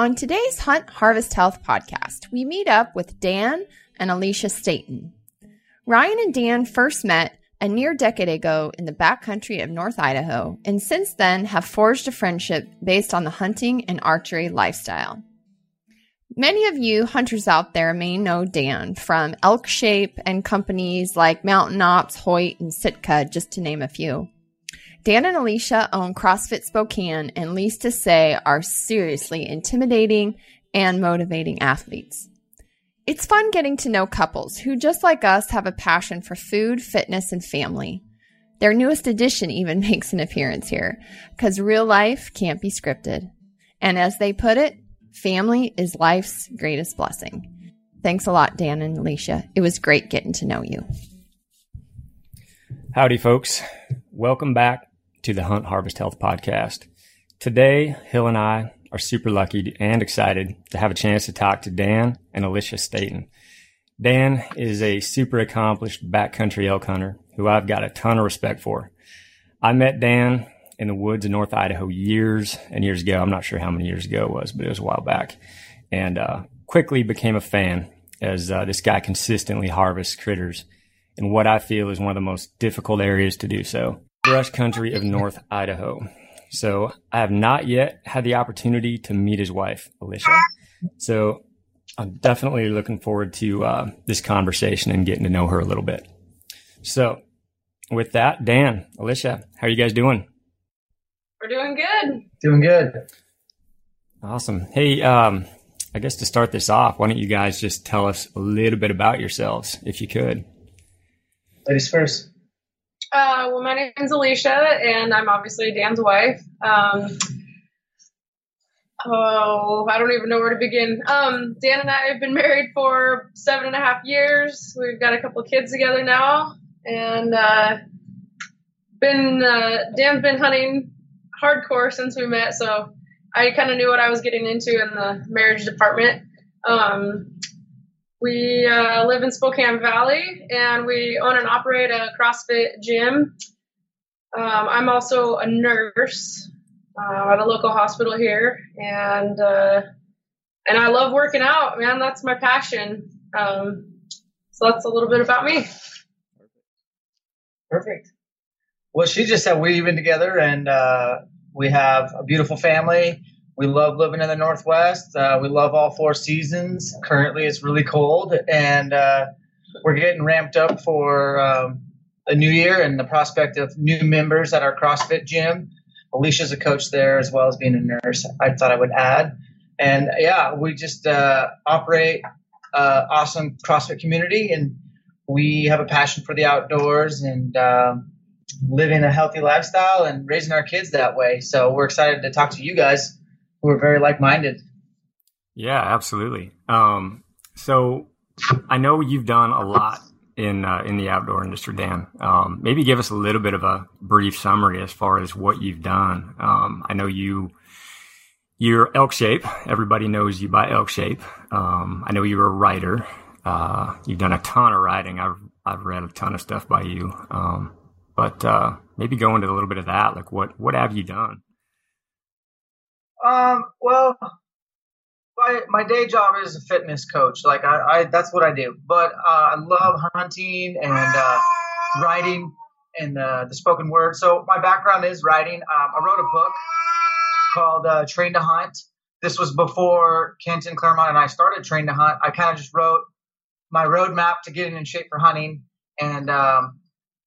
On today's Hunt Harvest Health podcast, we meet up with Dan and Alicia Staton. Ryan and Dan first met a near decade ago in the backcountry of North Idaho, and since then have forged a friendship based on the hunting and archery lifestyle. Many of you hunters out there may know Dan from Elk Shape and companies like Mountain Ops, Hoyt, and Sitka, just to name a few. Dan and Alicia own CrossFit Spokane and least to say are seriously intimidating and motivating athletes. It's fun getting to know couples who, just like us, have a passion for food, fitness, and family. Their newest addition even makes an appearance here because real life can't be scripted. And as they put it, family is life's greatest blessing. Thanks a lot, Dan and Alicia. It was great getting to know you. Howdy, folks. Welcome back to the Hunt Harvest Health Podcast. Today, Hill and I are super lucky and excited to have a chance to talk to Dan and Alicia Staton. Dan is a super accomplished backcountry elk hunter who I've got a ton of respect for. I met Dan in the woods of North Idaho years and years ago. I'm not sure how many years ago it was, but it was a while back. And uh, quickly became a fan as uh, this guy consistently harvests critters in what I feel is one of the most difficult areas to do so brush country of North Idaho. So I have not yet had the opportunity to meet his wife, Alicia. So I'm definitely looking forward to uh, this conversation and getting to know her a little bit. So with that, Dan, Alicia, how are you guys doing? We're doing good. Doing good. Awesome. Hey, um, I guess to start this off, why don't you guys just tell us a little bit about yourselves, if you could? Ladies first. Uh, well, my name is Alicia, and I'm obviously Dan's wife. Um, oh, I don't even know where to begin. Um, Dan and I have been married for seven and a half years. We've got a couple kids together now, and uh, been uh, Dan's been hunting hardcore since we met, so I kind of knew what I was getting into in the marriage department. Um, we uh, live in Spokane Valley and we own and operate a CrossFit gym. Um, I'm also a nurse uh, at a local hospital here, and uh, and I love working out. Man, that's my passion. Um, so that's a little bit about me. Perfect. Well, she just said we've been together, and uh, we have a beautiful family. We love living in the Northwest. Uh, we love all four seasons. Currently, it's really cold, and uh, we're getting ramped up for um, a new year and the prospect of new members at our CrossFit gym. Alicia's a coach there as well as being a nurse. I thought I would add, and yeah, we just uh, operate uh, awesome CrossFit community, and we have a passion for the outdoors and um, living a healthy lifestyle and raising our kids that way. So we're excited to talk to you guys who are very like minded. Yeah, absolutely. Um, so I know you've done a lot in uh, in the outdoor industry, Dan. Um, maybe give us a little bit of a brief summary as far as what you've done. Um, I know you you're elk shape. Everybody knows you by elk shape. Um, I know you're a writer. Uh, you've done a ton of writing. I've I've read a ton of stuff by you. Um, but uh, maybe go into a little bit of that. Like what what have you done? Um, well, my my day job is a fitness coach. Like I, I that's what I do. But uh, I love hunting and uh, writing and uh, the spoken word. So my background is writing. Um, I wrote a book called uh, Train to Hunt. This was before Kenton Clairmont and I started Train to Hunt. I kind of just wrote my roadmap to getting in shape for hunting, and um,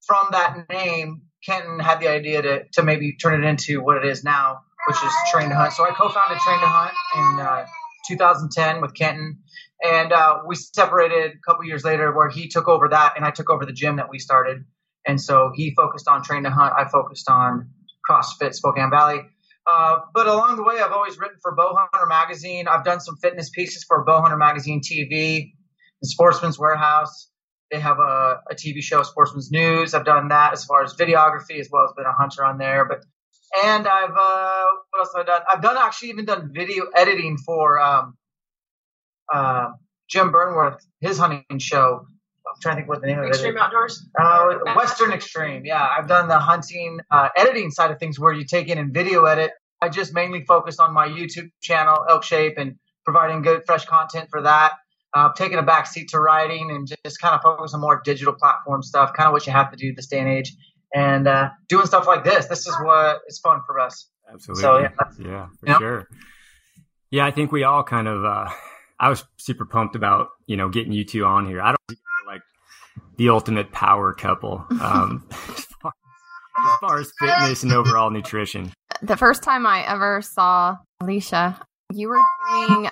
from that name, Kenton had the idea to to maybe turn it into what it is now which is Train to Hunt. So I co-founded Train to Hunt in uh, 2010 with Kenton, and uh, we separated a couple years later where he took over that and I took over the gym that we started. And so he focused on Train to Hunt. I focused on CrossFit Spokane Valley. Uh, but along the way, I've always written for Bowhunter Magazine. I've done some fitness pieces for Bowhunter Magazine TV and Sportsman's Warehouse. They have a, a TV show, Sportsman's News. I've done that as far as videography, as well as been a hunter on there. But and I've uh, what else have I done? I've done actually even done video editing for um, uh, Jim Burnworth, his hunting show. I'm trying to think what the name of it is. Extreme Outdoors. Uh, Western Extreme. Yeah, I've done the hunting uh, editing side of things where you take in and video edit I just mainly focus on my YouTube channel, Elk Shape, and providing good, fresh content for that. Uh, taking a backseat to writing and just kind of focus on more digital platform stuff, kind of what you have to do this day and age. And uh, doing stuff like this, this is what is fun for us. Absolutely. So, yeah, yeah, for sure. Yeah, I think we all kind of. Uh, I was super pumped about you know getting you two on here. I don't like the ultimate power couple um, as, far, as far as fitness and overall nutrition. The first time I ever saw Alicia, you were doing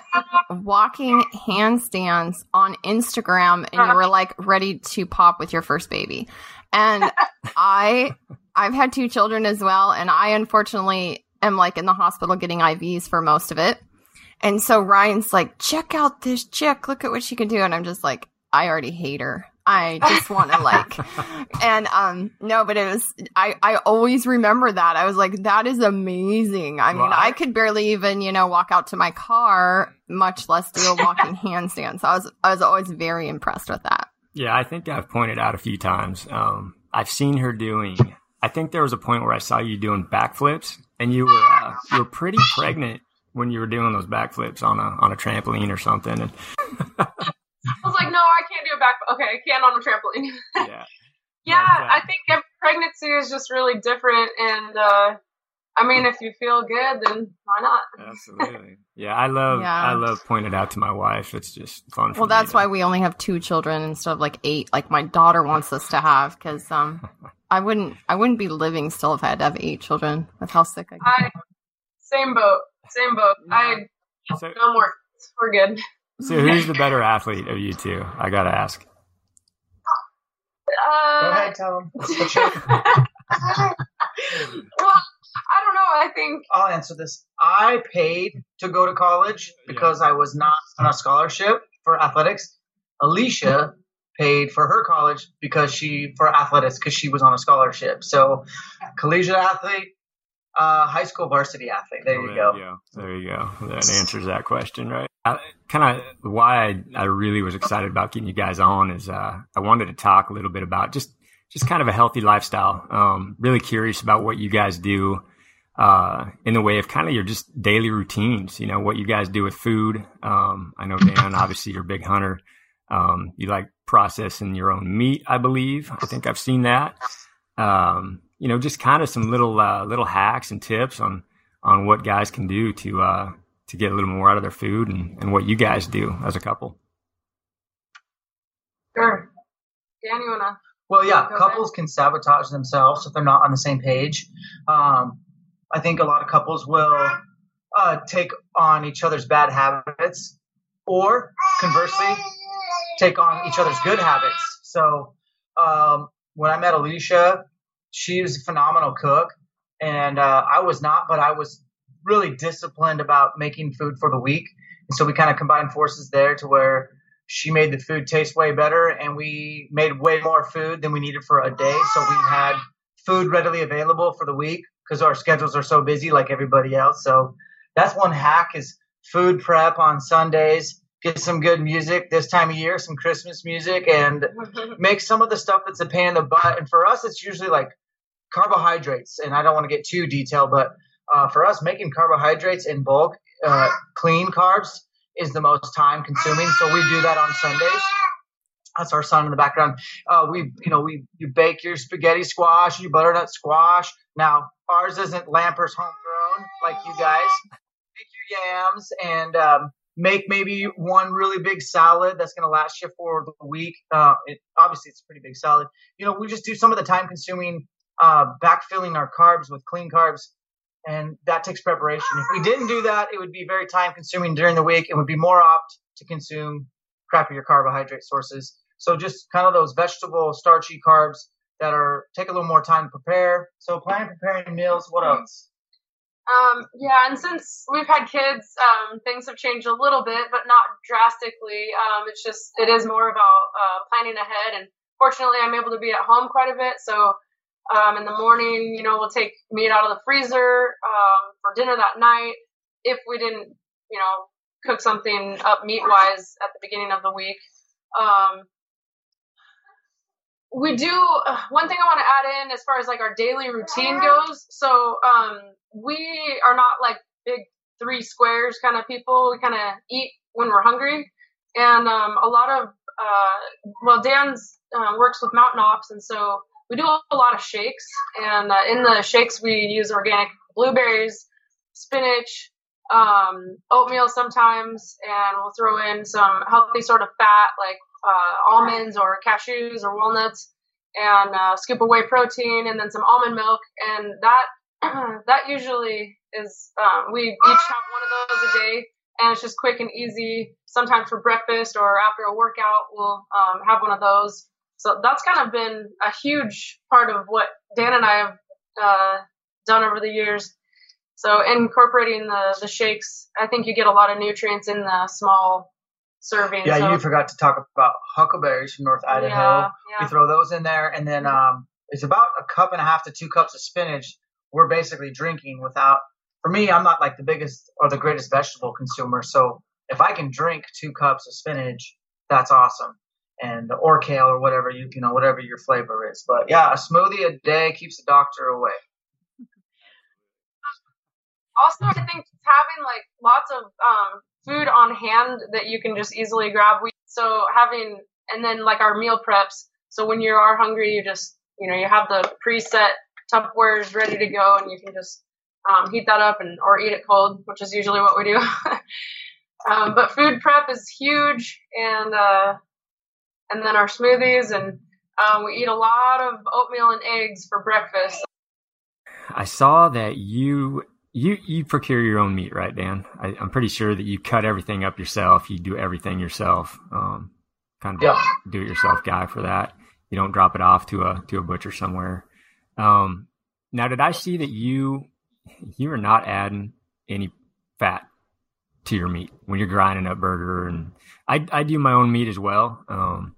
walking handstands on Instagram and you were like ready to pop with your first baby. And I I've had two children as well and I unfortunately am like in the hospital getting IVs for most of it. And so Ryan's like, "Check out this chick. Look at what she can do." And I'm just like, "I already hate her. I just want to like, and um, no, but it was I I always remember that. I was like, that is amazing. I mean. I could barely even you know walk out to my car, much less do a walking handstand. So I was I was always very impressed with that. Yeah, I think I've pointed out a few times. Um, I've seen her doing. I think there was a point where I saw you doing backflips, and you were uh, you were pretty pregnant when you were doing those backflips on a on a trampoline or something. And I was like, no, I can't do a back. Okay, I can't on a trampoline. yeah, yeah, But, uh, I think pregnancy is just really different, and uh, I mean, if you feel good, then why not? absolutely. Yeah, I love Yeah. I love pointing out to my wife. It's just fun. For Well, me that's to- why we only have two children instead of like eight, like my daughter wants us to have. Because um, I wouldn't I wouldn't be living still if I had to have eight children with how sick I get. I same boat, same boat. I So, no more. We're good. so who's the better athlete of you two? I gotta ask. Uh, Go ahead, tell them. well, I don't know. I think I'll answer this. I paid to go to college because I was not on a scholarship for athletics. Alicia paid for her college because she for athletics because she was on a scholarship. So, collegiate athlete, uh, high school varsity athlete. There Oh, you go. go. There you go. That answers that question, right? Kind of why I, I really was excited about getting you guys on is uh, I wanted to talk a little bit about just just kind of a healthy lifestyle. Um, really curious about what you guys do uh, in the way of kind of your just daily routines. You know what you guys do with food. Um, I know Dan, obviously, you're a big hunter. Um, you like processing your own meat, I believe. I think I've seen that. Um, you know, just kind of some little uh, little hacks and tips on on what guys can do to uh, to get a little more out of their food and, and what you guys do as a couple. sure. Dan, you wanna? Well, yeah, Go couples can sabotage themselves if they're not on the same page. Um, I think a lot of couples will uh, take on each other's bad habits, or conversely, take on each other's good habits. So, um, when I met Alicia, she was a phenomenal cook, and uh, I was not, but I was really disciplined about making food for the week. And so we kind of combined forces there to where she made the food taste way better and we made way more food than we needed for a day. So we had food readily available for the week because our schedules are so busy like everybody else. So that's one hack is food prep on sundays. Get some good music this time of year some christmas music and make some of the stuff that's a pain in the butt. And for us it's usually like carbohydrates and i don't want to get too detailed but uh, for us making carbohydrates in bulk uh, clean carbs is the most time consuming. So we do that on Sundays. That's our son in the background. Uh, we, you know, we you bake your spaghetti squash, you butternut squash. Now ours isn't Lamper's homegrown like you guys. Make your yams and um, make maybe one really big salad that's going to last you for the week. Uh, it, obviously, it's a pretty big salad. You know, we just do some of the time consuming, uh, backfilling our carbs with clean carbs and that takes preparation. If we didn't do that, it would be very time consuming during the week. It would be more opt to consume crappier carbohydrate sources. So just kind of those vegetable starchy carbs that are take a little more time to prepare. So plan preparing meals. What else? Um, yeah, and since we've had kids, um, things have changed a little bit, but not drastically. Um, it's just it is more about uh, planning ahead, and fortunately, I'm able to be at home quite a bit. So um, in the morning, you know, we'll take meat out of the freezer um, for dinner that night. If we didn't, you know, cook something up meat wise at the beginning of the week. Um, we do uh, one thing I want to add in as far as like our daily routine goes. So um, we are not like big three squares kind of people. We kind of eat when we're hungry, and um, a lot of uh, well, Dan's uh, works with Mountain Ops, and so we do a lot of shakes. And uh, in the shakes, we use organic blueberries, spinach, um, oatmeal sometimes, and we'll throw in some healthy sort of fat like uh, almonds or cashews or walnuts, and uh, scoop away protein, and then some almond milk, and that that usually is um, we each have one of those a day, and it's just quick and easy. Sometimes for breakfast or after a workout, we'll um, have one of those. So that's kind of been a huge part of what Dan and I have uh, done over the years. So incorporating the the shakes, I think you get a lot of nutrients in the small serving. Yeah, so, you forgot to talk about huckleberries from North Idaho. Yeah, yeah. We throw those in there, and then um, it's about a cup and a half to two cups of spinach. We're basically drinking without. For me, I'm not like the biggest or the greatest vegetable consumer, so if I can drink two cups of spinach, that's awesome. And or kale or whatever you you know whatever your flavor is. But yeah, a smoothie a day keeps the doctor away. also I think having like lots of um, food on hand that you can just easily grab. We so having and then like our meal preps. So when you are hungry, you just you know you have the preset Tupperwares ready to go, and you can just um, heat that up and or eat it cold, which is usually what we do. um, but food prep is huge, and uh, and then our smoothies, and um, we eat a lot of oatmeal and eggs for breakfast. I saw that you you you procure your own meat, right, Dan? I, am pretty sure that you cut everything up yourself. You do everything yourself. Um, kind of Yeah. do it yourself guy for that. You don't drop it off to a to a butcher somewhere. Um, now, did I see that you you are not adding any fat to your meat when you're grinding up burger? And I I do my own meat as well. Um,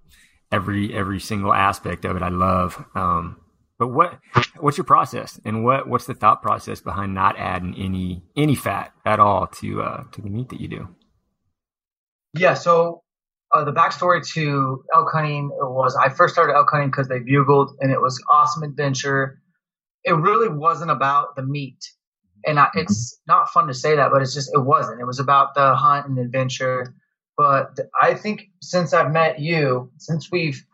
every every single aspect of it I love. Um, but what what's your process and what what's the thought process behind not adding any any fat at all to uh, to the meat that you do? Yeah, so uh, the backstory to elk hunting was I first started elk hunting because they bugled and it was awesome adventure. It really wasn't about the meat. And I, mm-hmm. it's not fun to say that, but it's just, it wasn't. It was about the hunt and adventure. But I think since I've met you, since we've,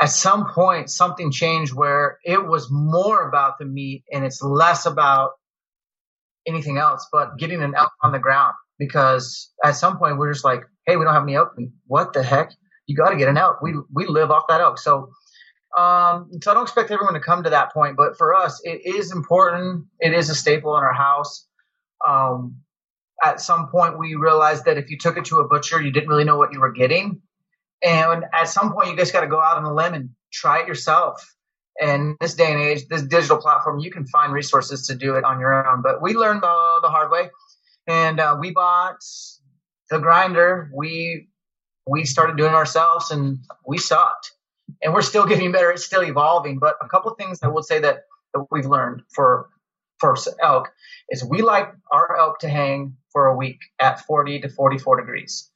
at some point, something changed where it was more about the meat and it's less about anything else but getting an elk on the ground. Because at some point, we're just like, hey, we don't have any elk meat. What the heck? You got to get an elk. We we live off that elk. So, um, so I don't expect everyone to come to that point, but for us, it is important. It is a staple in our house. Um, at some point, we realized that if you took it to a butcher, you didn't really know what you were getting, and at some point, you just got to go out on a limb and try it yourself. And this day and age, this digital platform, you can find resources to do it on your own. But we learned the, the hard way, and uh, we bought the grinder. We we started doing ourselves, and we sucked. And we're still getting better. It's still evolving. But a couple things I will say that, that we've learned for for elk is we like our elk to hang for a week at 40 to 44 degrees.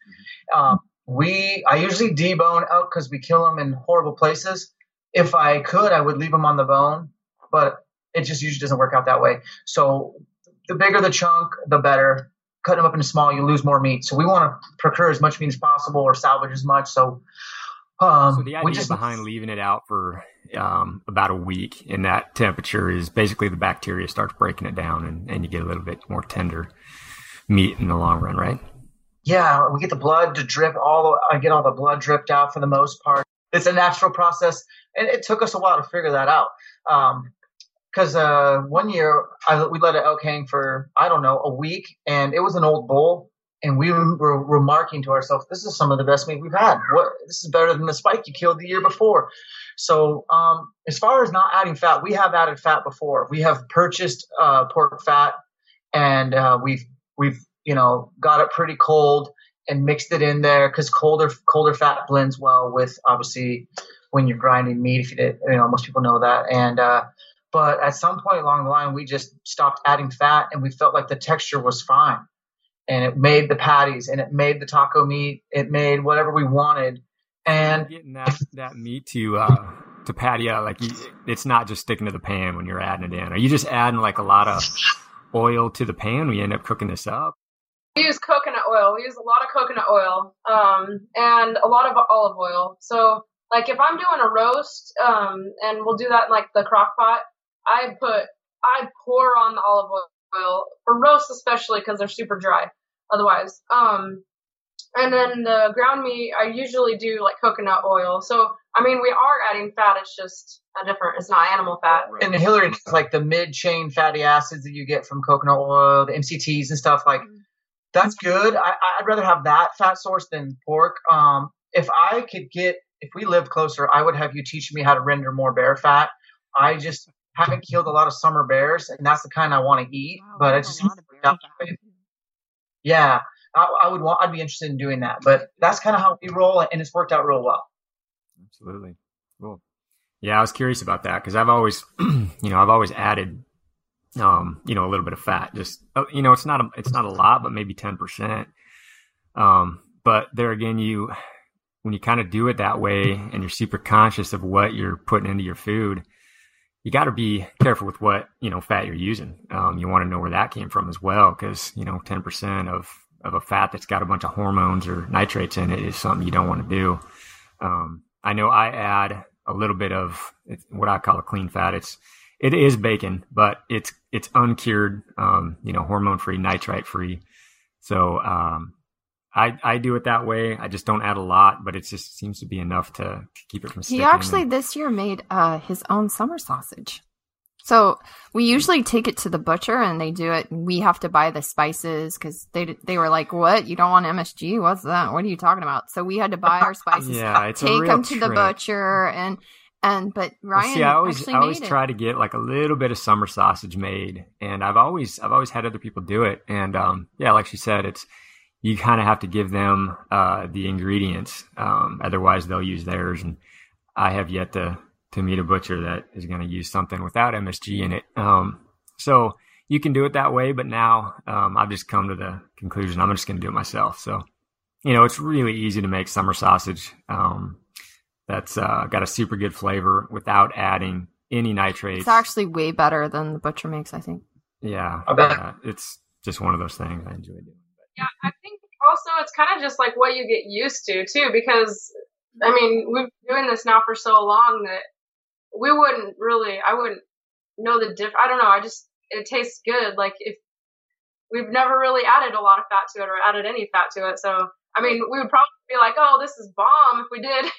Um, we I usually debone elk because we kill them in horrible places. If I could, I would leave them on the bone, but it just usually doesn't work out that way. So the bigger the chunk, the better. Cutting them up into small, you lose more meat. So we want to procure as much meat as possible or salvage as much. So, um, So the idea just behind leaving it out for um, about a week in that temperature is basically the bacteria starts breaking it down, and, and you get a little bit more tender meat in the long run, right? yeah, we get the blood to drip all. I get all the blood dripped out for the most part. It's a natural process, and it took us a while to figure that out. Because uh, one year I, we let an elk hang for I don't know a week, and it was an old bull, and we were remarking to ourselves, "This is some of the best meat we've had. What this is better than the spike you killed the year before." So, um, as far as not adding fat, we have added fat before. We have purchased uh, pork fat, and uh, we've we've you know got it pretty cold and mixed it in there because colder colder fat blends well with obviously when you're grinding meat. If you did, you know most people know that. And uh, but at some point along the line, we just stopped adding fat, and we felt like the texture was fine, and it made the patties, and it made the taco meat, it made whatever we wanted. And getting that that meat to uh, to patty out? Like, you, it's not just sticking to the pan when you're adding it in. Are you just adding like a lot of oil to the pan when you end up cooking this up? We use coconut oil. We use a lot of coconut oil um, and a lot of olive oil. So, like, if I'm doing a roast, um, and we'll do that in like the crock pot, I put, I pour on the olive oil for roast, especially because they're super dry otherwise. Um, and then the ground meat, I usually do like coconut oil. So, I mean, we are adding fat. It's just a different, it's not animal fat. And Hillary, like the mid chain fatty acids that you get from coconut oil, the MCTs and stuff, like that's good. I, I'd rather have that fat source than pork. Um, if I could get, if we lived closer, I would have you teach me how to render more bear fat. I just haven't killed a lot of summer bears, and that's the kind I want to eat. Wow, but I just yeah, I, I would want. I'd be interested in doing that. But that's kind of how we roll, and it's worked out real well. Absolutely. Cool. Yeah, I was curious about that because I've always, you know, I've always added, um, you know, a little bit of fat. Just, uh, you know, it's not a, it's not a lot, but maybe ten percent. Um, but there again, you, when you kind of do it that way, and you're super conscious of what you're putting into your food, you got to be careful with what you know fat you're using. Um, you want to know where that came from as well, because you know, ten percent of of a fat that's got a bunch of hormones or nitrates in it is something you don't want to do. Um, I know I add a little bit of what I call a clean fat. It's it is bacon, but it's it's uncured, um, you know, hormone free, nitrite free. So um, I I do it that way. I just don't add a lot, but it just seems to be enough to, to keep it from He actually And- this year made uh, his own summer sausage. So we usually take it to the butcher and they do it. We have to buy the spices because they they were like, "What? You don't want MSG? What's that? What are you talking about?" So we had to buy our spices, yeah, it's a take them to the butcher, and and but Well, Ryan see, I always I always try it. to get like a little bit of summer sausage made, and I've always I've always had other people do it, and um, yeah, like she said, it's you kind of have to give them uh, the ingredients, um, otherwise they'll use theirs, and I have yet to to meet a butcher that is going to use something without MSG in it. Um, so you can do it that way, but now um, I've just come to the conclusion I'm just going to do it myself. So you know, it's really easy to make summer sausage. Um, that's uh, got a super good flavor without adding any nitrates. It's actually way better than the butcher makes. I think. yeah, I bet. yeah, it's just one of those things I enjoy doing. Yeah, I think also it's kind of just like what you get used to too, because I mean we've been doing this now for so long that we wouldn't really, I wouldn't know the diff. I don't know. I just it tastes good. Like if we've never really added a lot of fat to it or added any fat to it, so I mean we would probably be like, oh, this is bomb if we did.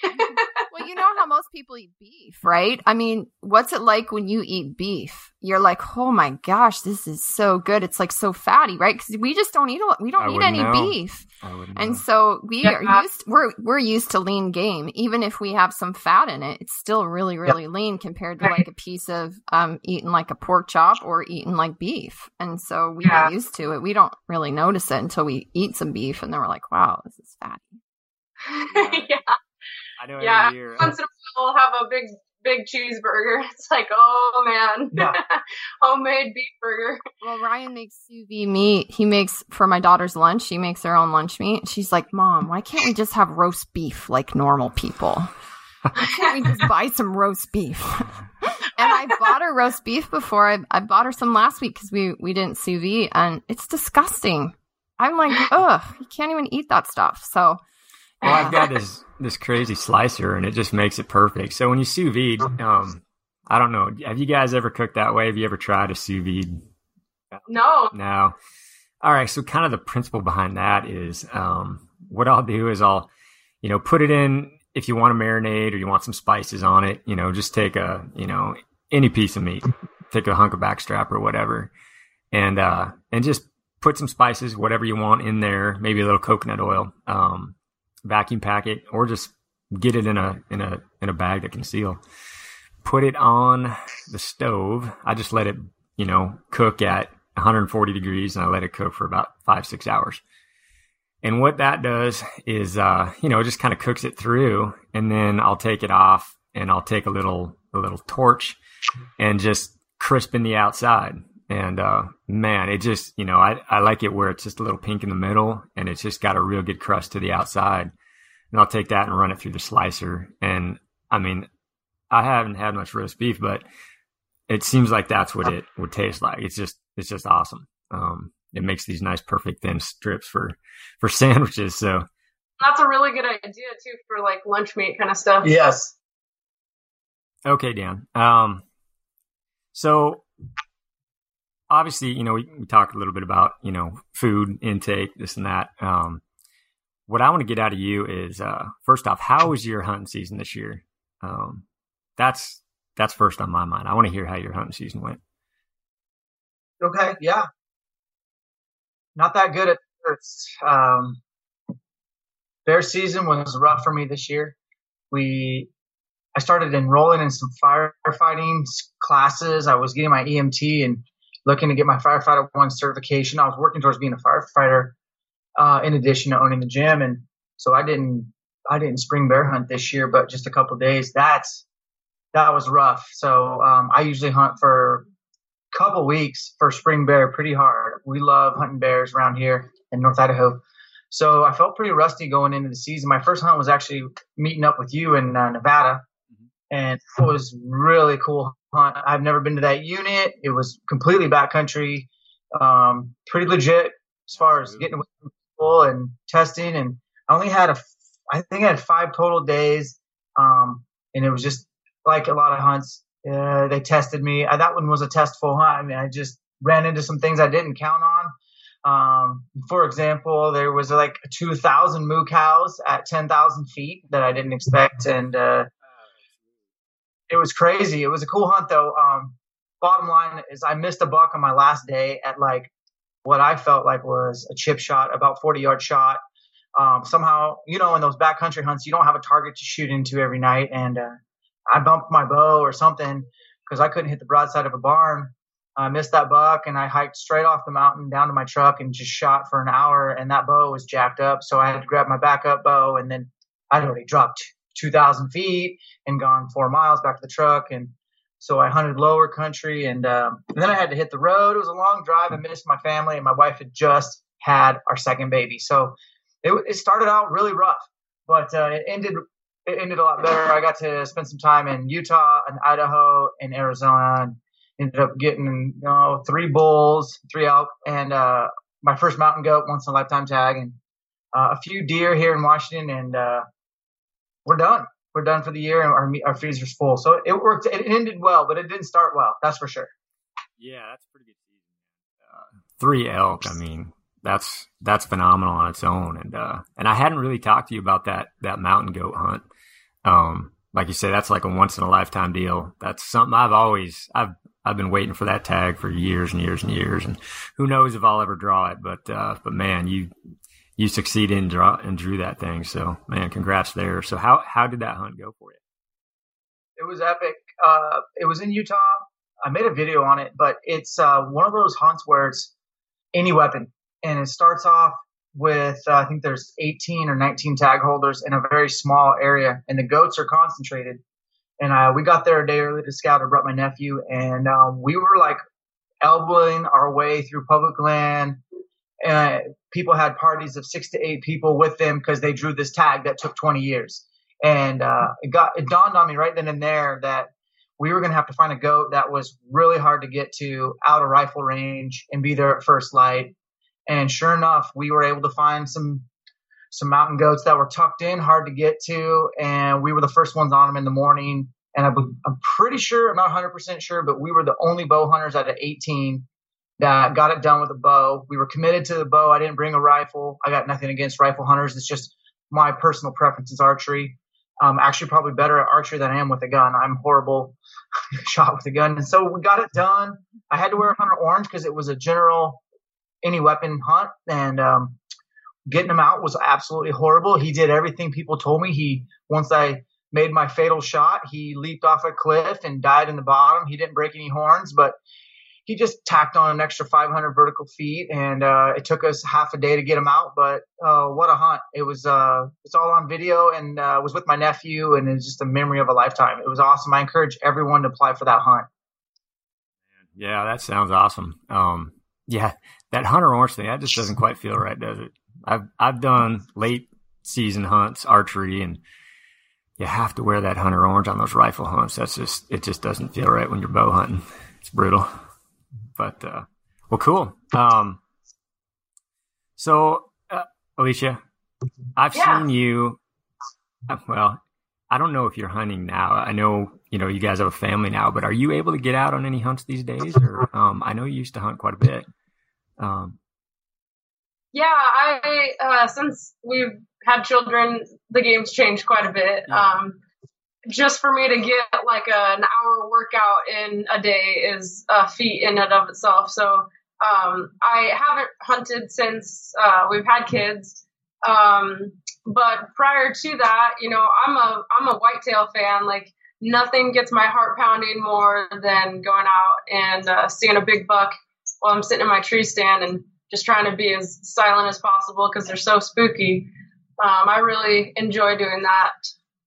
Well, you know how most people eat beef, right? I mean, what's it like when you eat beef? You're like, oh my gosh, this is so good. It's like so fatty, right? Because we just don't eat a, we don't I eat any know. beef, I and know. so we Yeah. are used. We're we're used to lean game. Even if we have some fat in it, it's still really really lean compared to like a piece of um eating like a pork chop or eating like beef. And so we Yeah. get used to it. We don't really notice it until we eat some beef, and then we're like, wow, this is fatty. yeah, I know yeah. Once in a while, we'll have a big big cheeseburger. It's like, oh man, Yeah. homemade beef burger. Well, Ryan makes sous vide meat. He makes for my daughter's lunch. She makes her own lunch meat. She's like, "Mom, why can't we just have roast beef like normal people? Why can't we just buy some roast beef?" and I bought her roast beef before. I, I bought her some last week because we we didn't sous vide, and it's disgusting. I'm like, ugh, you can't even eat that stuff. So, Well, I've got this this crazy slicer, and it just makes it perfect. So when you sous vide, um, I don't know. Have you guys ever cooked that way? Have you ever tried a sous vide? No, No. All right. So kind of the principle behind that is, um, what I'll do is I'll, you know, put it in if you want to marinate or you want some spices on it. You know, just take a, you know, any piece of meat, take a hunk of backstrap or whatever, and uh, and just put some spices, whatever you want in there. Maybe a little coconut oil. Um, vacuum pack it, or just get it in a in a in a bag that can seal. Put it on the stove. I just let it, you know, cook at 140 degrees, and I let it cook for about five six hours. And what that does is, uh, you know, it just kind of cooks it through, and then I'll take it off, and I'll take a little a little torch, and just crispen the outside. And uh, man, it just, you know, I, I like it where it's just a little pink in the middle, and it's just got a real good crust to the outside. And I'll take that and run it through the slicer, and I mean, I haven't had much roast beef, but it seems like that's what it would taste like. It's just it's just awesome. Um, it makes these nice, perfect thin strips for for sandwiches. So that's a really good idea too for like lunch meat kind of stuff. Yes. Okay, Dan. Um, so obviously, you know, we, we talked a little bit about you know food intake, this and that. Um, what I want to get out of you is uh, first off, how was your hunting season this year? Um, that's that's first on my mind. I want to hear how your hunting season went. Okay, yeah, not that good at first. Um, bear season was rough for me this year. We, I started enrolling in some firefighting classes. I was getting my EMT and looking to get my firefighter one certification. I was working towards being a firefighter, uh, in addition to owning the gym. And so I didn't, I didn't spring bear hunt this year, but just a couple days. That's, that was rough. So, um, I usually hunt for a couple weeks for spring bear pretty hard. We love hunting bears around here in North Idaho. So I felt pretty rusty going into the season. My first hunt was actually meeting up with you in uh, Nevada, and it was really cool hunt. I've never been to that unit. It was completely backcountry, um, pretty legit as far as getting away from people and testing. And I only had a, I think I had five total days, um, and it was just like a lot of hunts. Uh, they tested me. I, that one was a testful hunt. I mean, I just ran into some things I didn't count on. Um, for example, there was like 2,000 moo cows at 10,000 feet that I didn't expect, and uh, it was crazy. It was a cool hunt, though. Um, bottom line is, I missed a buck on my last day at like what I felt like was a chip shot, about 40 yard shot. Um, somehow, you know, in those backcountry hunts, you don't have a target to shoot into every night, and uh, I bumped my bow or something because I couldn't hit the broadside of a barn. I missed that buck and I hiked straight off the mountain down to my truck and just shot for an hour and that bow was jacked up. So I had to grab my backup bow and then I'd already dropped 2,000 feet and gone four miles back to the truck. And so I hunted lower country and, um, and then I had to hit the road. It was a long drive. I missed my family and my wife had just had our second baby. So it, it started out really rough, but uh, it ended it ended a lot better. I got to spend some time in Utah and Idaho and Arizona and ended up getting you know three bulls, three elk, and uh, my first mountain goat once in a lifetime tag, and uh, a few deer here in Washington, and uh, we're done. We're done for the year, and our our freezer's full. So it worked. It ended well, but it didn't start well. That's for sure. Yeah, that's pretty good season. Uh, three elk. I mean, that's that's phenomenal on its own, and uh, and I hadn't really talked to you about that that mountain goat hunt. Um, like you say, that's like a once in a lifetime deal. That's something I've always I've I've been waiting for that tag for years and years and years, and who knows if I'll ever draw it. But uh, but man, you you succeeded and draw and drew that thing. So man, congrats there. So how how did that hunt go for you? It was epic. Uh, it was in Utah. I made a video on it, but it's uh, one of those hunts where it's any weapon, and it starts off with uh, I think there's 18 or 19 tag holders in a very small area, and the goats are concentrated. And uh, we got there a day early to scout. I brought my nephew, and um, we were like elbowing our way through public land. And people had parties of six to eight people with them because they drew this tag that took 20 years. And uh, it got it dawned on me right then and there that we were going to have to find a goat that was really hard to get to out of rifle range and be there at first light. And sure enough, we were able to find some some mountain goats that were tucked in, hard to get to, and we were the first ones on them in the morning. And I, am pretty sure, I'm not 100% sure, but we were the only bow hunters out of 18 that got it done with a bow. We were committed to the bow. I didn't bring a rifle. I got nothing against rifle hunters. It's just my personal preference is archery. I'm actually probably better at archery than I am with a gun. I'm horrible shot with a gun. And so we got it done. I had to wear a hunter orange because it was a general any weapon hunt. And um, getting him out was absolutely horrible. He did everything people told me. He once I made my fatal shot, he leaped off a cliff and died in the bottom. He didn't break any horns, but he just tacked on an extra 500 vertical feet, and uh, it took us half a day to get him out. But uh, what a hunt! It was. Uh, it's all on video, and uh, was with my nephew, and it's just a memory of a lifetime. It was awesome. I encourage everyone to apply for that hunt. Yeah, that sounds awesome. Um, yeah, that hunter orange thing that just doesn't quite feel right, does it? I've I've done late season hunts, archery, and you have to wear that hunter orange on those rifle hunts. That's just it just doesn't feel right when you're bow hunting. It's brutal. But uh, well, cool. Um, so uh, Alicia, I've Yeah. seen you. uh, Well, I don't know if you're hunting now. I know you know you guys have a family now, but are you able to get out on any hunts these days? Or um, I know you used to hunt quite a bit. Um, Yeah, I uh, since we've had children, the game's changed quite a bit. Yeah. Um, just for me to get like an hour workout in a day is a feat in and of itself. So um, I haven't hunted since uh, we've had kids. Um, but prior to that, you know, I'm a I'm a whitetail fan. Like nothing gets my heart pounding more than going out and uh, seeing a big buck while I'm sitting in my tree stand and just trying to be as silent as possible because they're so spooky. Um, I really enjoy doing that.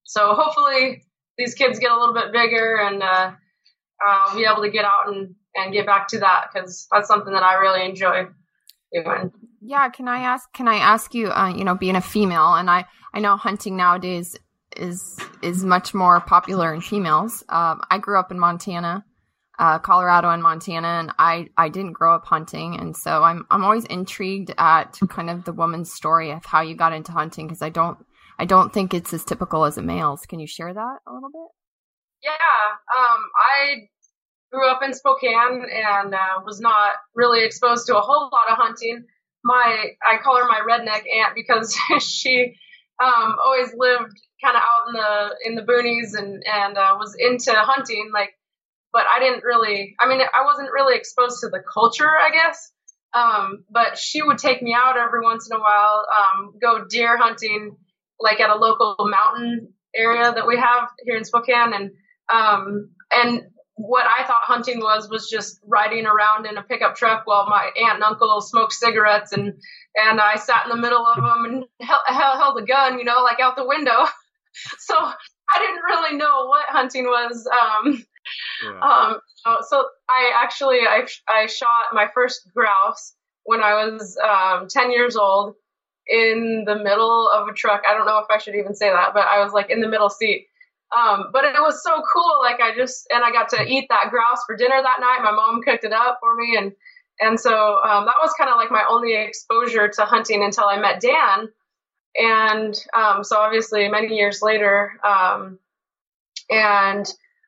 So hopefully these kids get a little bit bigger and uh, I'll be able to get out and, and get back to that because that's something that I really enjoy doing. Yeah, can I ask? Can I ask you? Uh, you know, being a female, and I I know hunting nowadays is is much more popular in females. Um, I grew up in Montana, uh, Colorado, and Montana, and I I didn't grow up hunting, and so I'm I'm always intrigued at kind of the woman's story of how you got into hunting because I don't I don't think it's as typical as a male's. Can you share that a little bit? Yeah, um, I grew up in Spokane and uh, was not really exposed to a whole lot of hunting. My I call her my redneck aunt because she um, always lived kind of out in the in the boonies and and uh, was into hunting. Like, but I didn't really. I mean, I wasn't really exposed to the culture, I guess. Um, but she would take me out every once in a while, um, go deer hunting, like at a local mountain area that we have here in Spokane, and um, and what I thought hunting was was just riding around in a pickup truck while my aunt and uncle smoked cigarettes and and I sat in the middle of them and held, held a gun, you know, like out the window. so I didn't really know what hunting was. Um, yeah. um, so, I actually I I shot my first grouse when I was um, 10 years old in the middle of a truck. I don't know if I should even say that, but I was like in the middle seat. Um, but it was so cool. Like I just and I got to eat that grouse for dinner that night. My mom cooked it up for me, and and so um, that was kind of like my only exposure to hunting until I met Dan. And um, so obviously many years later, um, and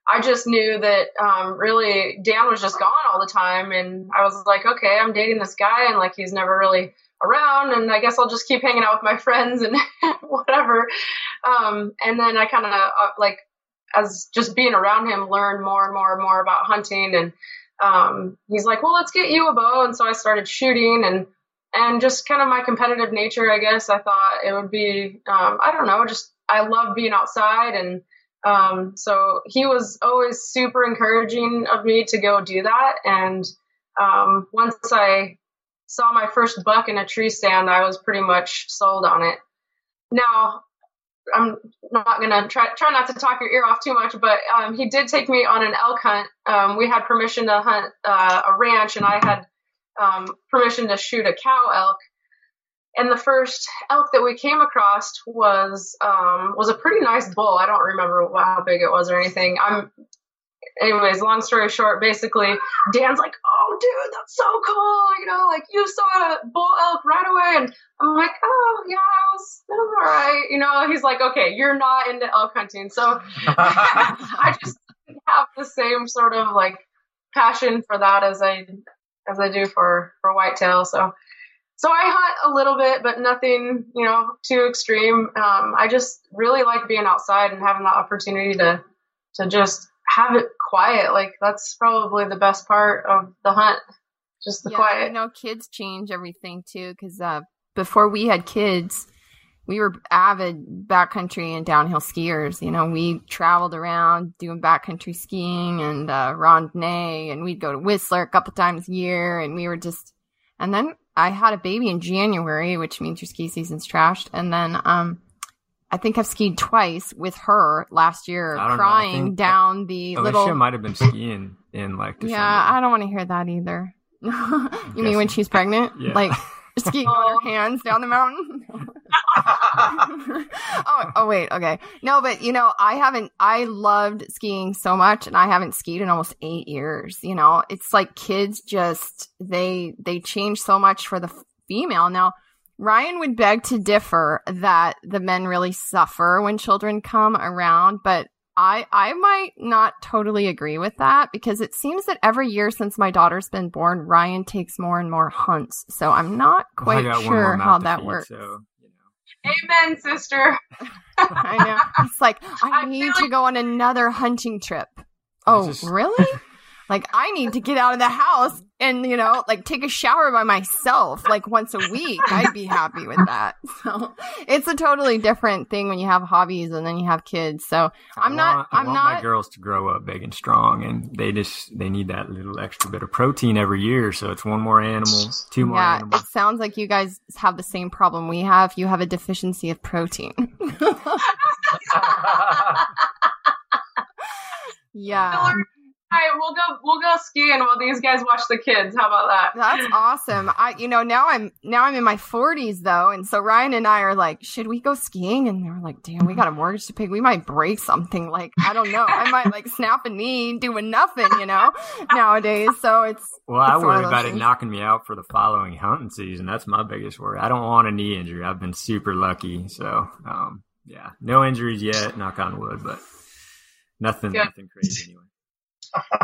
I just knew that um, really Dan was just gone all the time, and I was like, okay, I'm dating this guy, and like he's never really around, and I guess I'll just keep hanging out with my friends and whatever. Um, and then I kind of uh, like as just being around him, learned more and more and more about hunting, and um, he's like, well, let's get you a bow, and so I started shooting and. And just kind of my competitive nature, I guess. I thought it would be, um, I don't know, just I love being outside and um, so he was always super encouraging of me to go do that. And um, once I saw my first buck in a tree stand, I was pretty much sold on it. Now, I'm not gonna try try not to talk your ear off too much, but um, he did take me on an elk hunt. Um, we had permission to hunt uh, a ranch, and I had um, permission to shoot a cow elk and the first elk that we came across was um, was a pretty nice bull. I don't remember how big it was or anything. I'm, anyways. Long story short, basically, Dan's like, "Oh, dude, that's so cool! You know, like you saw a bull elk right away." And I'm like, "Oh, yeah, it was, it was all right." You know, he's like, "Okay, you're not into elk hunting, so I just have the same sort of like passion for that as I as I do for for whitetail." So so I hunt a little bit, but nothing, you know, too extreme. Um, I just really like being outside and having the opportunity to to just have it quiet. Like that's probably the best part of the hunt, just the yeah, quiet. You know, kids change everything too. Because uh, before we had kids, we were avid backcountry and downhill skiers. You know, we traveled around doing backcountry skiing and uh, randonnée, and we'd go to Whistler a couple times a year, and we were just. And then I had a baby in January, which means your ski season's trashed. And then um, I think I've skied twice with her last year, I don't know, I crying think uh, down the Alicia little. might have been skiing in like December. Yeah, I don't want to hear that either. you mean when she's pregnant? Yeah. Like skiing on her hands down the mountain? oh, oh, wait. Okay. No, but you know, I haven't, I loved skiing so much and I haven't skied in almost eight years. You know, it's like kids just, they, they change so much for the female. Now, Ryan would beg to differ that the men really suffer when children come around, but I I might not totally agree with that because it seems that every year since my daughter's been born, Ryan takes more and more hunts. So I'm not quite Well, I got one sure how that feed, works. So, you know. Amen, sister. I know. It's like I I need to like- go on another hunting trip. Oh, just- really? like I need to get out of the house and you know, like take a shower by myself like once a week. I'd be happy with that. So it's a totally different thing when you have hobbies and then you have kids. So I'm I not. want- I I'm want not. my girls to grow up big and strong, and they just they need that little extra bit of protein every year. So it's one more animal, two more yeah, animals. it sounds like you guys have the same problem we have. You have a deficiency of protein. yeah. All right, we'll go. We'll go skiing while these guys watch the kids. How about that? That's awesome. I, you know, now I'm now I'm in my 40s though, and so Ryan and I are like, should we go skiing? And they're like, damn, we got a mortgage to pay. We might break something. Like, I don't know. I might like snap a knee doing nothing, you know, nowadays. So it's Well, I It's one of worry those about it knocking me out for the following hunting season. That's my biggest worry. I don't want a knee injury. I've been super lucky. So, um, yeah, no injuries yet, knock on wood, but nothing, Good. nothing crazy anyway.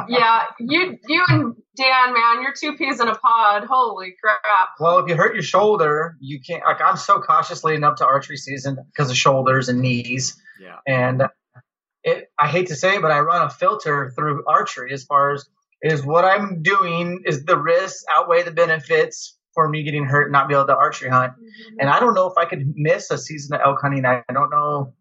Yeah, you, you and Dan, man, you're two peas in a pod. Holy crap! well, if you hurt your shoulder, you can't. Like I'm so cautious leading up to archery season because of shoulders and knees. Yeah. and it i hate to say it, but i run a filter through archery as far as is what i'm doing is the risks outweigh the benefits for me getting hurt and not be able to archery hunt mm-hmm. and i don't know if i could miss a season of elk hunting i don't know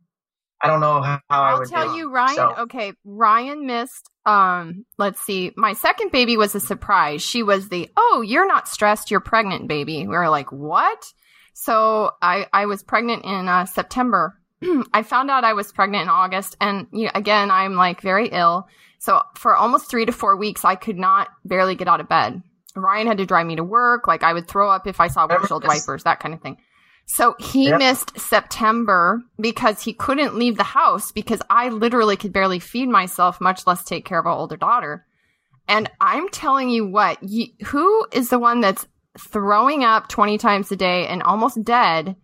i don't know how, how i I'll would tell you, Ryan. So- Okay, Ryan missed. Um, let's see. My second baby was a surprise. She was the oh, you're not stressed, you're pregnant, baby. We were like, what? So I I was pregnant in uh, September. I found out I was pregnant in August, and you know, again, I'm like very ill. So for almost three to four weeks, I could not barely get out of bed. Ryan had to drive me to work. Like I would throw up if I saw windshield wipers, that kind of thing. So he Yep. missed September because he couldn't leave the house because I literally could barely feed myself, much less take care of our older daughter. And I'm telling you what, you, who is the one that's throwing up 20 times a day and almost dead?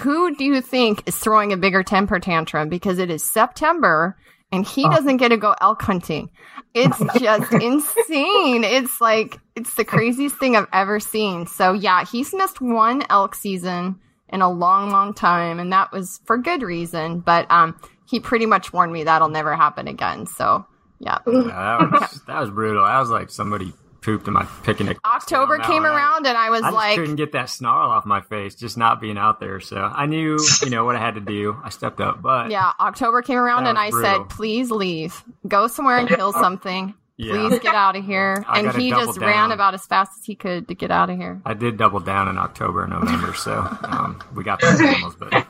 Who do you think is throwing a bigger temper tantrum? Because it is September and he Oh. doesn't get to go elk hunting. It's just insane. It's like, it's the craziest thing I've ever seen. So yeah, he's missed one elk season in a long, long time. And that was for good reason. But, um, he pretty much warned me that'll never happen again. So yeah. Yeah, that was, that was brutal. I was like somebody pooped in my picnic. October came. Around and I was I like, couldn't get that snarl off my face, just not being out there. So I knew, you know, what I had to do. I stepped up, but yeah, October came around and I brutal. said, please leave. Go somewhere and kill something. yeah, Please get out of here. I and he just down. ran about as fast as he could to get out of here. I did double down in October and November, so um, we got those animals, but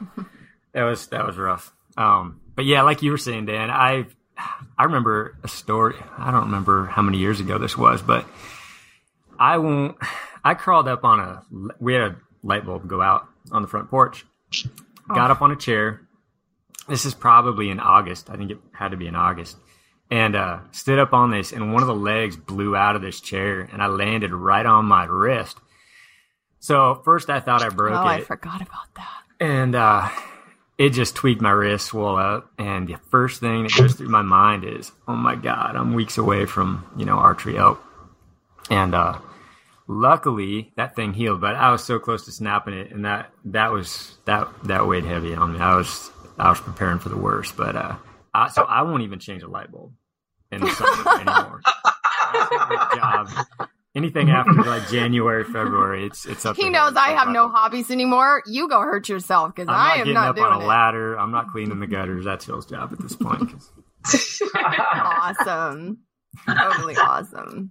that was that was rough. Um, but yeah, like you were saying, Dan, I I remember a story. I don't remember how many years ago this was, but I won't. I crawled up on a. We had a light bulb go out on the front porch. Got up on a chair. This is probably in August. I think it had to be in August. And uh, stood up on this, and one of the legs blew out of this chair, and I landed right on my wrist. So first I thought I broke Oh, it, I forgot about that. and uh, it just tweaked my wrist, swelled up. And the first thing that goes through my mind is, "Oh my God, I'm weeks away from you know archery elk." And uh, luckily, that thing healed, but I was so close to snapping it, and that that was that that weighed heavy on me. I was I was preparing for the worst, but uh, I, so I won't even change a light bulb in the summer anymore. Job. Anything after like January, February, it's it's up. He knows. I have no hobbies anymore. You go hurt yourself because not I am getting not up doing on a it. ladder. I'm not cleaning the gutters. That's Phil's job at this point. awesome. totally awesome.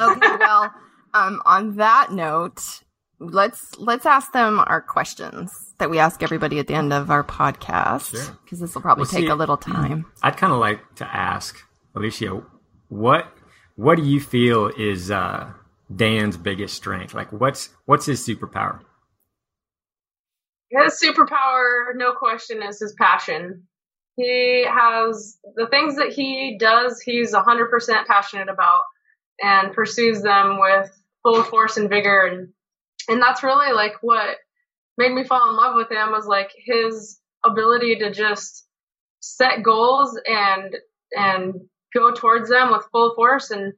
Okay, well, um, on that note, let's let's ask them our questions that we ask everybody at the end of our podcast Sure. because this will probably Well, take see- a little time. I'd kind of like to ask Alicia, what what do you feel is uh, Dan's biggest strength? Like, what's what's his superpower? his superpower, no question, is his passion. He has the things that he does, he's 100% passionate about and pursues them with full force and vigor. And, and that's really like what made me fall in love with him was like his ability to just set goals and, and go towards them with full force and,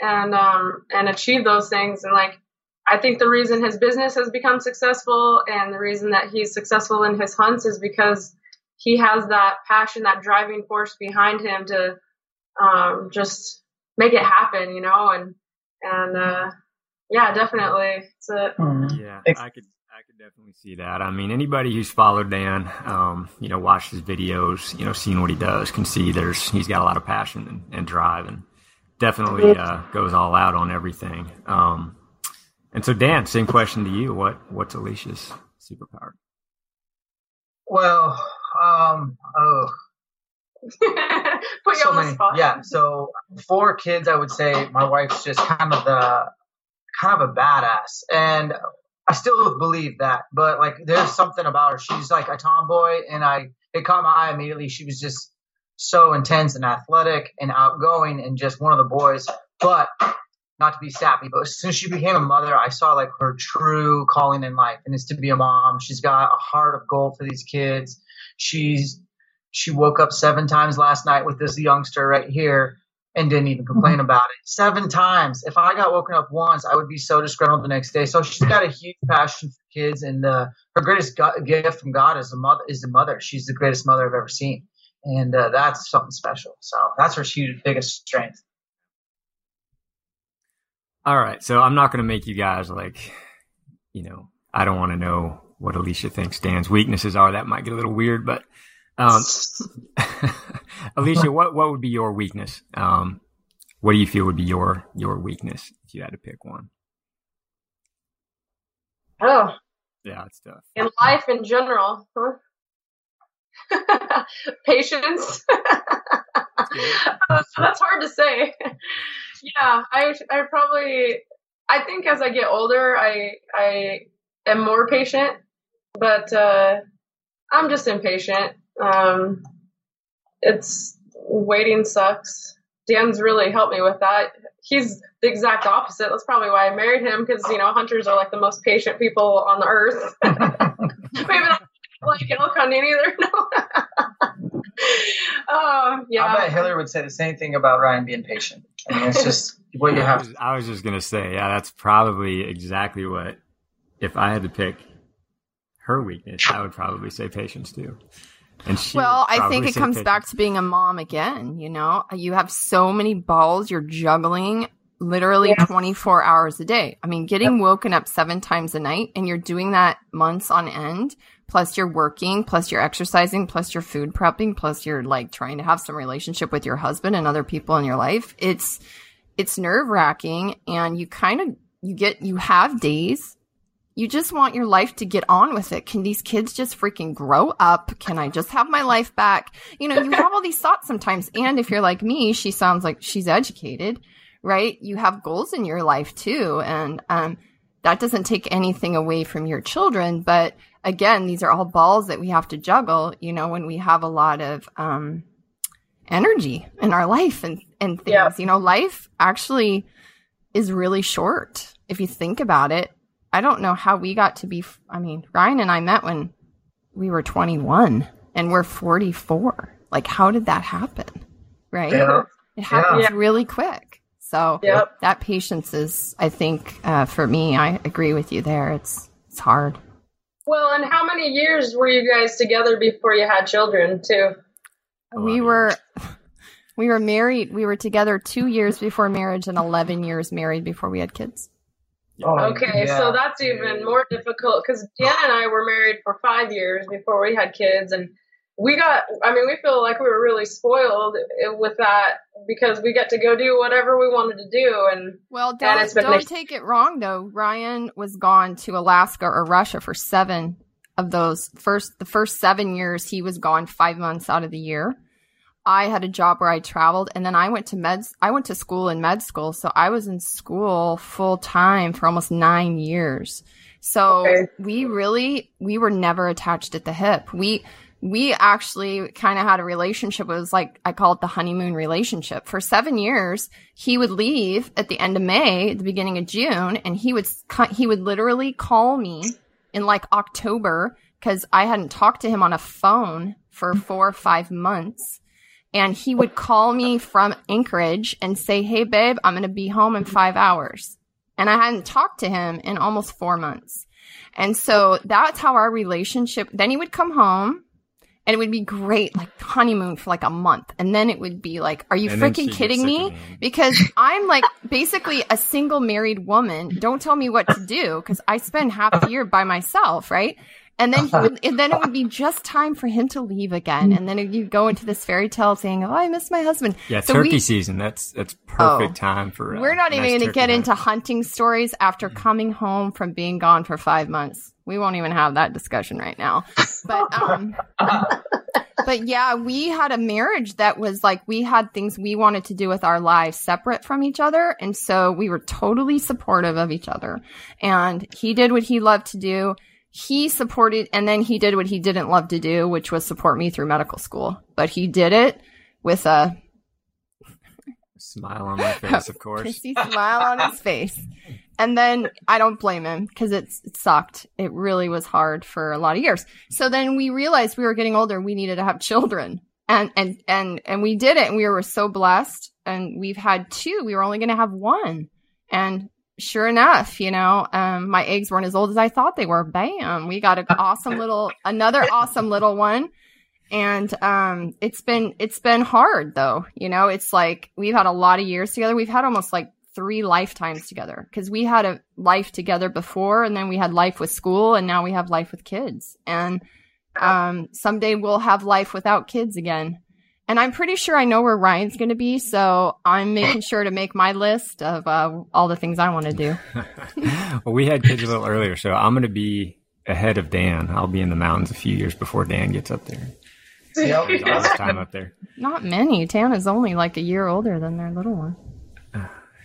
and, um, and achieve those things. And like, I think the reason his business has become successful and the reason that he's successful in his hunts is because he has that passion, that driving force behind him to um, just make it happen, you know, and and uh, yeah, definitely. It's a, mm-hmm. yeah, I could I could definitely see that. I mean, anybody who's followed Dan, um, you know, watched his videos, you know, seen what he does, can see there's he's got a lot of passion and, and drive, and definitely uh, goes all out on everything. Um, and so, Dan, same question to you. What what's Alicia's superpower? Well, um, oh, Put you so on the many, spot. Yeah. So four kids, I would say my wife's just kind of the kind of a badass, and I still believe that. But like, there's oh. something about her. She's like a tomboy, and I it caught my eye immediately. She was just so intense and athletic and outgoing, and just one of the boys. But not to be sappy, but as soon as she became a mother, I saw like her true calling in life, and it's to be a mom. She's got a heart of gold for these kids. She's she woke up seven times last night with this youngster right here and didn't even complain mm-hmm. about it. Seven times. If I got woken up once, I would be so disgruntled the next day. So she's got a huge passion for kids, and uh, her greatest gift from God is a mother. Is the mother. She's the greatest mother I've ever seen, and uh, that's something special. So that's her huge, biggest strength. All right, so I'm not going to make you guys like, you know, I don't want to know what Alicia thinks Dan's weaknesses are. That might get a little weird, but um, Alicia, what what would be your weakness? Um, what do you feel would be your your weakness if you had to pick one? Oh, yeah, it's tough. In life in general, huh? patience. That's hard to say. yeah, I I probably I think as I get older, I I am more patient, but uh, I'm just impatient. Um, it's waiting sucks. Dan's really helped me with that. He's the exact opposite. That's probably why I married him because you know hunters are like the most patient people on the earth. Maybe not like elk hunting either. No. oh yeah. I bet Hillary would say the same thing about Ryan being patient. I mean, it's just what you have. I was, I was just gonna say, yeah, that's probably exactly what. If I had to pick her weakness, I would probably say patience too well, I think it comes back to being a mom again. You know, you have so many balls you're juggling literally yeah. 24 hours a day. I mean, getting yep. woken up seven times a night and you're doing that months on end, plus you're working, plus you're exercising, plus you're food prepping, plus you're like trying to have some relationship with your husband and other people in your life. It's, it's nerve wracking and you kind of, you get, you have days you just want your life to get on with it. Can these kids just freaking grow up? Can I just have my life back? You know, you have all these thoughts sometimes. And if you're like me, she sounds like she's educated, right? You have goals in your life too. And, um, that doesn't take anything away from your children. But again, these are all balls that we have to juggle, you know, when we have a lot of, um, energy in our life and, and things, yeah. you know, life actually is really short. If you think about it, I don't know how we got to be. I mean, Ryan and I met when we were 21 and we're 44. Like, how did that happen? Right? Yeah. It happens yeah. really quick. So yep. that patience is, I think, uh, for me, I agree with you there. It's it's hard. Well, and how many years were you guys together before you had children, too? We were we were married. We were together two years before marriage and eleven years married before we had kids. Oh, okay, yeah. so that's even more difficult because Dan and I were married for five years before we had kids, and we got. I mean, we feel like we were really spoiled eh, with that because we get to go do whatever we wanted to do. And well, don't, and don't nice. take it wrong though. Ryan was gone to Alaska or Russia for seven of those first the first seven years. He was gone five months out of the year. I had a job where I traveled and then I went to med I went to school in med school. So I was in school full time for almost 9 years. So Okay. we really we were never attached at the hip. We we actually kind of had a relationship. It was like I call it the honeymoon relationship. For 7 years, he would leave at the end of May, the beginning of June, and he would he would literally call me in like October because I hadn't talked to him on a phone for four or five months. And he would call me from Anchorage and say, Hey, babe, I'm going to be home in five hours. And I hadn't talked to him in almost four months. And so that's how our relationship, then he would come home and it would be great, like honeymoon for like a month. And then it would be like, are you And freaking kidding me? because I'm like basically a single married woman. Don't tell me what to do because I spend half the year by myself, right? And then he would, and then it would be just time for him to leave again, and then you go into this fairy tale saying, "Oh, I miss my husband." Yeah, So turkey we- season. That's that's perfect Oh. time for. Uh, We're not even nice going to get hunt. into hunting stories after coming home from being gone for five months. We won't even have that discussion right now. But um, but yeah, we had a marriage that was like we had things we wanted to do with our lives separate from each other, and so we were totally supportive of each other. And he did what he loved to do. He supported, and then he did what he didn't love to do, which was support me through medical school. But he did it with a smile on my face, of course. pissy smile on his face. And then I don't blame him because it's it sucked. It really was hard for a lot of years. So then we realized we were getting older. We needed to have children, and and and and we did it. And we were so blessed. And we've had two. We were only going to have one. And sure enough, you know, um, my eggs weren't as old as I thought they were. Bam, we got an awesome little, another awesome little one. And um it's been it's been hard though you know it's like we've had a lot of years together. We've had almost like three lifetimes together because we had a life together before and then we had life with school and now we have life with kids. And um someday we'll have life without kids again and i'm pretty sure i know where ryan's going to be so i'm making sure to make my list of uh, all the things i want to do well, we had kids a little earlier, so I'm going to be ahead of Dan. I'll be in the mountains a few years before Dan gets up there. Yep. All his time up there. not many tana's only like a year older than their little one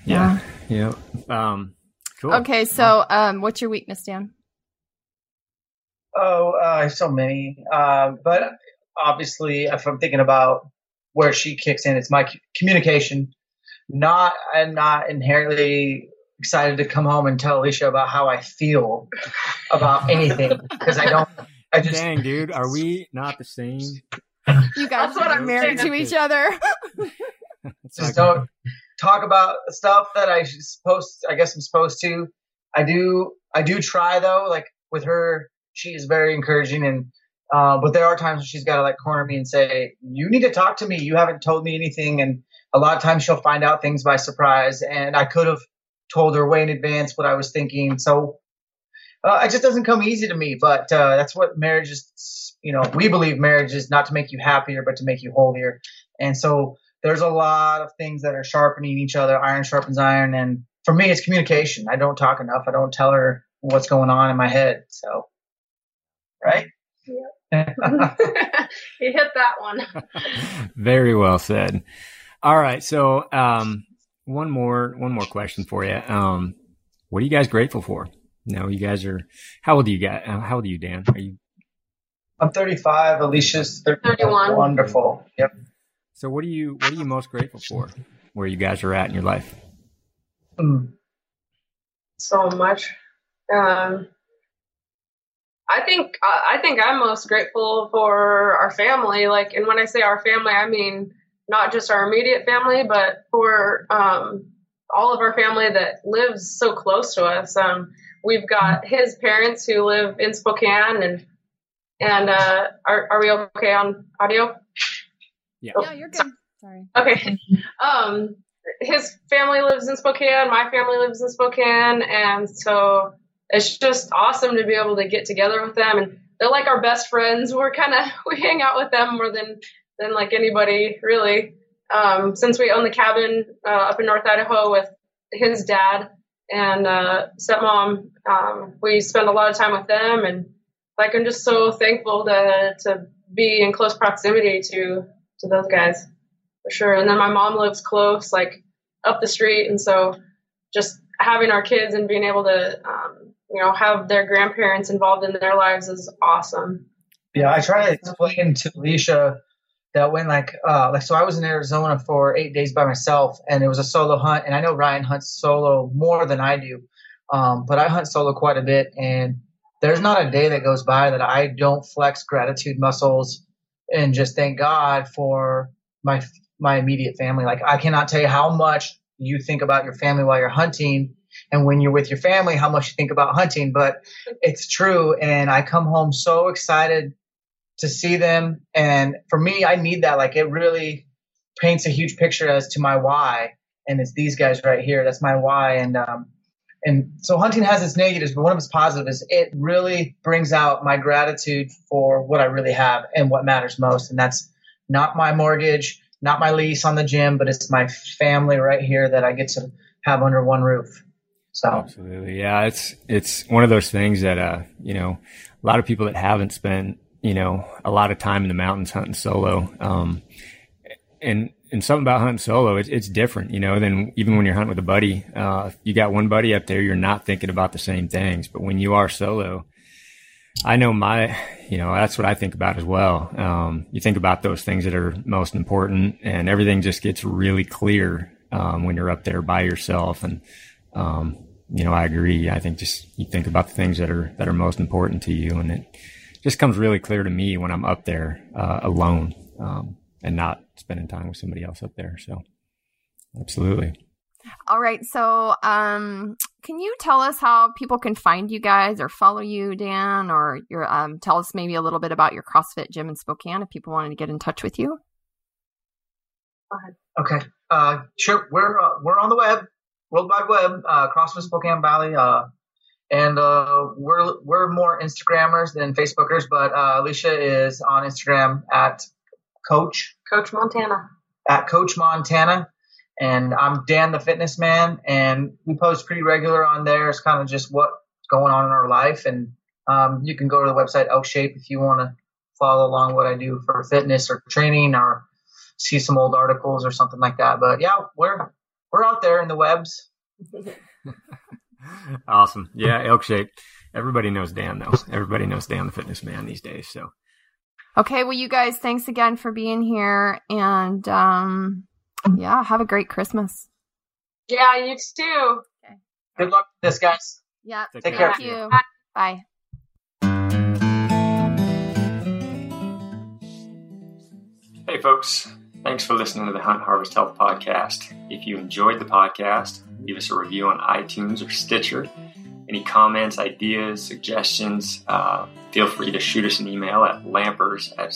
Yeah. Yeah. Um, cool. okay so um what's your weakness dan Oh, uh, so many. Uh, but obviously, if I'm thinking about where she kicks in, it's my communication. Not, I'm not inherently excited to come home and tell Alicia about how I feel about anything because I don't. I just Dang, dude, are we not the same? You guys That's what are I'm married to each other. It's just don't talk about stuff that I should supposed. I guess I'm supposed to. I do. I do try though. Like with her, she is very encouraging, and uh, but there are times when she's got to like corner me and say, "You need to talk to me. You haven't told me anything." And a lot of times she'll find out things by surprise, and I could have told her way in advance what I was thinking. So uh, it just doesn't come easy to me. But uh, that's what marriage is. You know, we believe marriage is not to make you happier, but to make you holier. And so there's a lot of things that are sharpening each other. Iron sharpens iron, and for me, it's communication. I don't talk enough. I don't tell her what's going on in my head. So, right? you hit that one. Very well said. All right, so um, one more one more question for you. Um, what are you guys grateful for? No, you guys are. How old are you guys? uh, How old are you, Dan? Are you? I'm 35. Alicia's 31. 31. Wonderful. Yep. So what are you? What are you most grateful for? Where you guys are at in your life? Mm. so much. Um, I think uh, I think I'm most grateful for our family. Like, and when I say our family, I mean not just our immediate family, but for um, all of our family that lives so close to us. Um, we've got his parents who live in Spokane, and and uh, are are we okay on audio? Yeah. Oh, yeah, you're good. Sorry. Okay. Um, his family lives in Spokane. My family lives in Spokane, and so it's just awesome to be able to get together with them. And they're like our best friends. We're kind of we hang out with them more than than like anybody really. Um, since we own the cabin uh, up in North Idaho with his dad and uh, stepmom, um, we spend a lot of time with them, and like I'm just so thankful to to be in close proximity to to those guys for sure. And then my mom lives close, like up the street, and so just having our kids and being able to, um, you know, have their grandparents involved in their lives is awesome. Yeah, I try to explain to Alicia that when like uh like so I was in Arizona for eight days by myself and it was a solo hunt and I know Ryan hunts solo more than I do. Um, but I hunt solo quite a bit and there's not a day that goes by that I don't flex gratitude muscles and just thank God for my my immediate family. Like I cannot tell you how much you think about your family while you're hunting and when you're with your family how much you think about hunting, but it's true and I come home so excited to see them. And for me, I need that. Like it really paints a huge picture as to my why. And it's these guys right here. That's my why. And, um, and so hunting has its negatives, but one of its positives is it really brings out my gratitude for what I really have and what matters most. And that's not my mortgage, not my lease on the gym, but it's my family right here that I get to have under one roof. So absolutely. Yeah. It's, it's one of those things that, uh, you know, a lot of people that haven't spent you know, a lot of time in the mountains hunting solo. Um, and, and something about hunting solo, it's, it's different, you know, than even when you're hunting with a buddy. Uh, you got one buddy up there, you're not thinking about the same things. But when you are solo, I know my, you know, that's what I think about as well. Um, you think about those things that are most important and everything just gets really clear, um, when you're up there by yourself. And, um, you know, I agree. I think just you think about the things that are, that are most important to you and it, just comes really clear to me when I'm up there uh, alone um, and not spending time with somebody else up there. So, absolutely. All right. So, um, can you tell us how people can find you guys or follow you, Dan, or your um, tell us maybe a little bit about your CrossFit gym in Spokane if people wanted to get in touch with you? Okay. Uh, sure. We're uh, we're on the web, World Wide Web, uh, CrossFit Spokane Valley. Uh, and uh, we're we're more Instagrammers than Facebookers, but uh, Alicia is on Instagram at Coach Coach Montana at Coach Montana, and I'm Dan the Fitness Man, and we post pretty regular on there. It's kind of just what's going on in our life, and um, you can go to the website Elk Shape if you want to follow along what I do for fitness or training or see some old articles or something like that. But yeah, we're we're out there in the webs. awesome. Yeah, elk shape. Everybody knows Dan though. Everybody knows Dan the fitness man these days. So Okay, well you guys, thanks again for being here and um yeah, have a great Christmas. Yeah, you too. Okay. Good luck with this guys. Yeah. Take Thank care. you. Bye. Hey folks. Thanks for listening to the Hunt Harvest Health Podcast. If you enjoyed the podcast, leave us a review on iTunes or Stitcher. Any comments, ideas, suggestions, uh, feel free to shoot us an email at lampers at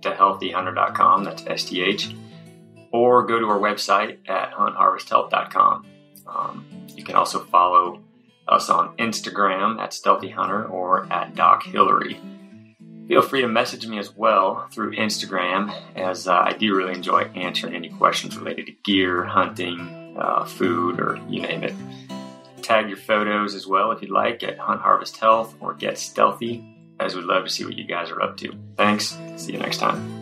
thehealthyhunter.com, that's STH, or go to our website at huntharvesthealth.com. Um, you can also follow us on Instagram at Stealthy Hunter or at Doc Hillary. Feel free to message me as well through Instagram, as uh, I do really enjoy answering any questions related to gear, hunting, uh, food, or you name it. Tag your photos as well if you'd like at Hunt Harvest Health or Get Stealthy, as we'd love to see what you guys are up to. Thanks. See you next time.